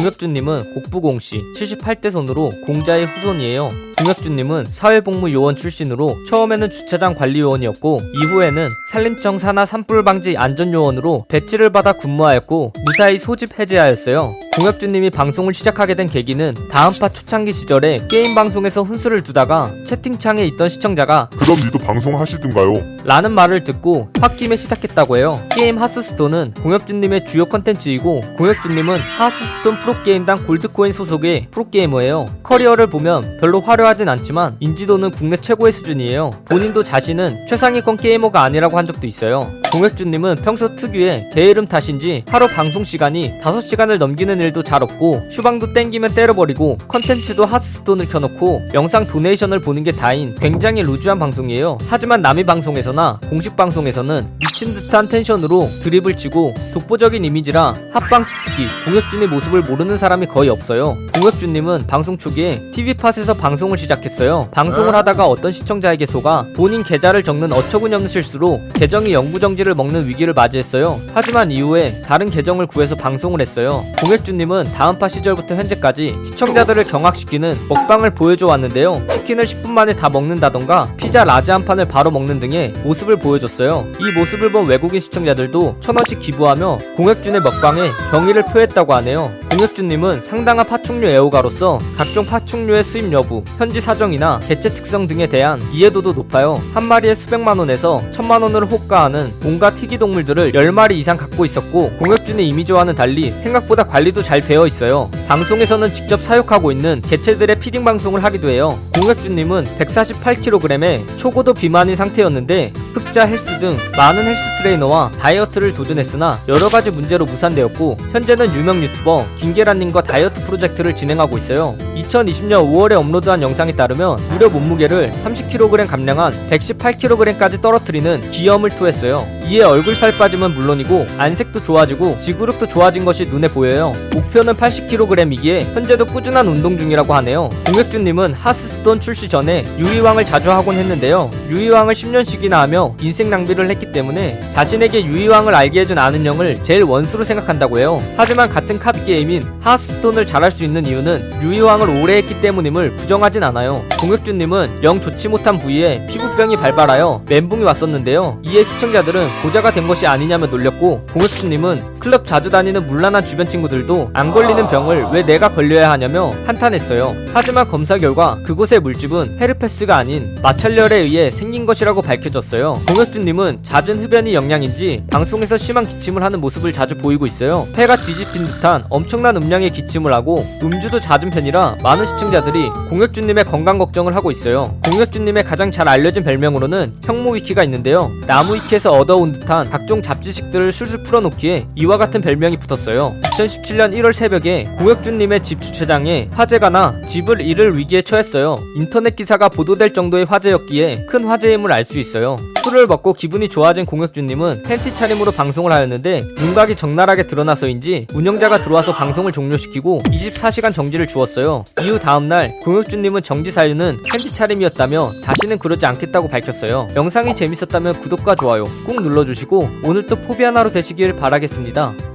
공혁준님은 곡부공씨 78대 손으로 공자의 후손이에요. 공혁준님은 사회복무요원 출신으로 처음에는 주차장 관리요원이었고 이후에는 산림청 산하 산불 방지 안전요원으로 배치를 받아 근무하였고 무사히 소집 해제하였어요. 공혁준님이 방송을 시작하게 된 계기는 다음팟 초창기 시절에 게임 방송에서 훈수를 두다가 채팅창에 있던 시청자가 그럼 니도 방송하시든가요? 라는 말을 듣고 홧김에 시작했다고 해요. 게임 하스스톤은 공혁준님의 주요 컨텐츠이고 공혁준님은 하스스톤 프로게임단 골드코인 소속의 프로게이머예요. 커리어를 보면 별로 화려하진 않지만 인지도는 국내 최고의 수준이에요. 본인도 자신은 최상위권 게이머가 아니라고 한 적도 있어요. 공혁준님은 평소 특유의 게으름 탓인지 하루 방송 시간이 5시간을 넘기는 일도 잘 없고 휴방도 땡기면 때려버리고 컨텐츠도 하스스톤을 켜놓고 영상 donation을 보는 게 다인 굉장히 loose한 방송이에요. 하지만 남의 방송에서나 공식 방송에서는 미친 듯한 텐션으로 드립을 치고 독보적인 이미지라 합방 치트키 공혁준의 모습을 모르는 사람이 거의 없어요. 공혁준님은 방송 초기에 TV팟에서 방송을 시작했어요. 방송을 하다가 어떤 시청자에게 속아 본인 계좌를 적는 어처구니없는 실수로 계정이 영구정지를 먹는 위기를 맞이했어요. 하지만 이후에 다른 계정을 구해서 방송을 했어요. 공혁준 님은 다음팟 시절부터 현재까지 시청자들을 경악시키는 먹방을 보여줘 왔는데요. 치킨을 10분 만에 다 먹는다던가 피자 라지 한 판을 바로 먹는 등의 모습을 보여줬어요. 이 모습을 본 외국인 시청자들도 천원씩 기부하며 공혁준의 먹방에 경의를 표했다고 하네요. 공혁준님은 상당한 파충류 애호가로서 각종 파충류의 수입 여부, 현지 사정이나 개체 특성 등에 대한 이해도도 높아요. 한 마리에 수백만 원에서 천만 원을 호가하는 온갖 희귀 동물들을 10마리 이상 갖고 있었고 공혁준의 이미지와는 달리 생각보다 관리도 잘 되어 있어요. 방송에서는 직접 사육하고 있는 개체들의 feeding 방송을 하기도 해요. 공혁준님은 148kg에 초고도 비만인 상태였는데 흑자 헬스 등 많은 헬스 트레이너와 다이어트를 도전했으나 여러 가지 문제로 무산되었고 현재는 유명 유튜버 김계란님과 다이어트 프로젝트를 진행하고 있어요. 2020년 5월에 업로드한 영상에 따르면 무려 몸무게를 30kg 감량한 118kg까지 떨어뜨리는 기염을 토했어요. 이에 얼굴 살 빠짐은 물론이고 안색도 좋아지고 지구력도 좋아진 것이 눈에 보여요. 목표는 80kg이기에 현재도 꾸준한 운동 중이라고 하네요. 공혁준님은 하스스톤 출시 전에 유이왕을 자주 하곤 했는데요. 유이왕을 10년씩이나 하며 인생 낭비를 했기 때문에 자신에게 유이왕을 알게 해준 아는 형을 제일 원수로 생각한다고 해요. 하지만 같은 카드 게임인 하스스톤을 잘할 수 있는 이유는 유이왕을 오래 했기 때문임을 부정하진 않아요. 공혁준님은 영 좋지 못한 부위에 피부병이 발발하여 멘붕이 왔었는데요. 이에 시청자들은 고자가 된 것이 아니냐며 놀렸고 공혁준님은 클럽 자주 다니는 물란한 주변 친구들도 안 걸리는 병을 왜 내가 걸려야 하냐며 한탄했어요. 하지만 검사 결과 그곳의 물집은 헤르페스가 아닌 마찰열에 의해 생긴 것이라고 밝혀졌어요. 공혁준님은 잦은 흡연이 영향인지 방송에서 심한 기침을 하는 모습을 자주 보이고 있어요. 폐가 뒤집힌 듯한 엄청난 음량의 기침을 하고 음주도 잦은 편이라 많은 시청자들이 공혁준님의 건강 걱정을 하고 있어요. 공혁준님의 가장 잘 알려진 별명으로는 형무위키가 있는데요. 나무위키에서 얻어온 듯한 각종 잡지식들을 술술 풀어놓기에 이와 같은 별명이 붙었어요. 2017년 1월 새벽에 공혁준님의 집 주차장에 화재가 나 집을 잃을 위기에 처했어요. 인터넷 기사가 보도될 정도의 화재였기에 큰 화재임을 알 수 있어요. 술을 먹고 기분이 좋아진 공혁준님은 팬티 차림으로 방송을 하였는데 윤곽이 적나라하게 드러나서인지 운영자가 들어와서 방송을 종료시키고 24시간 정지를 주었어요. 이후 다음날 공혁준님은 정지 사유는 팬티 차림이었다며 다시는 그러지 않겠다고 밝혔어요. 영상이 재밌었다면 구독과 좋아요 꾹 눌러주시고 오늘도 포비 하나로 되시길 바라겠습니다.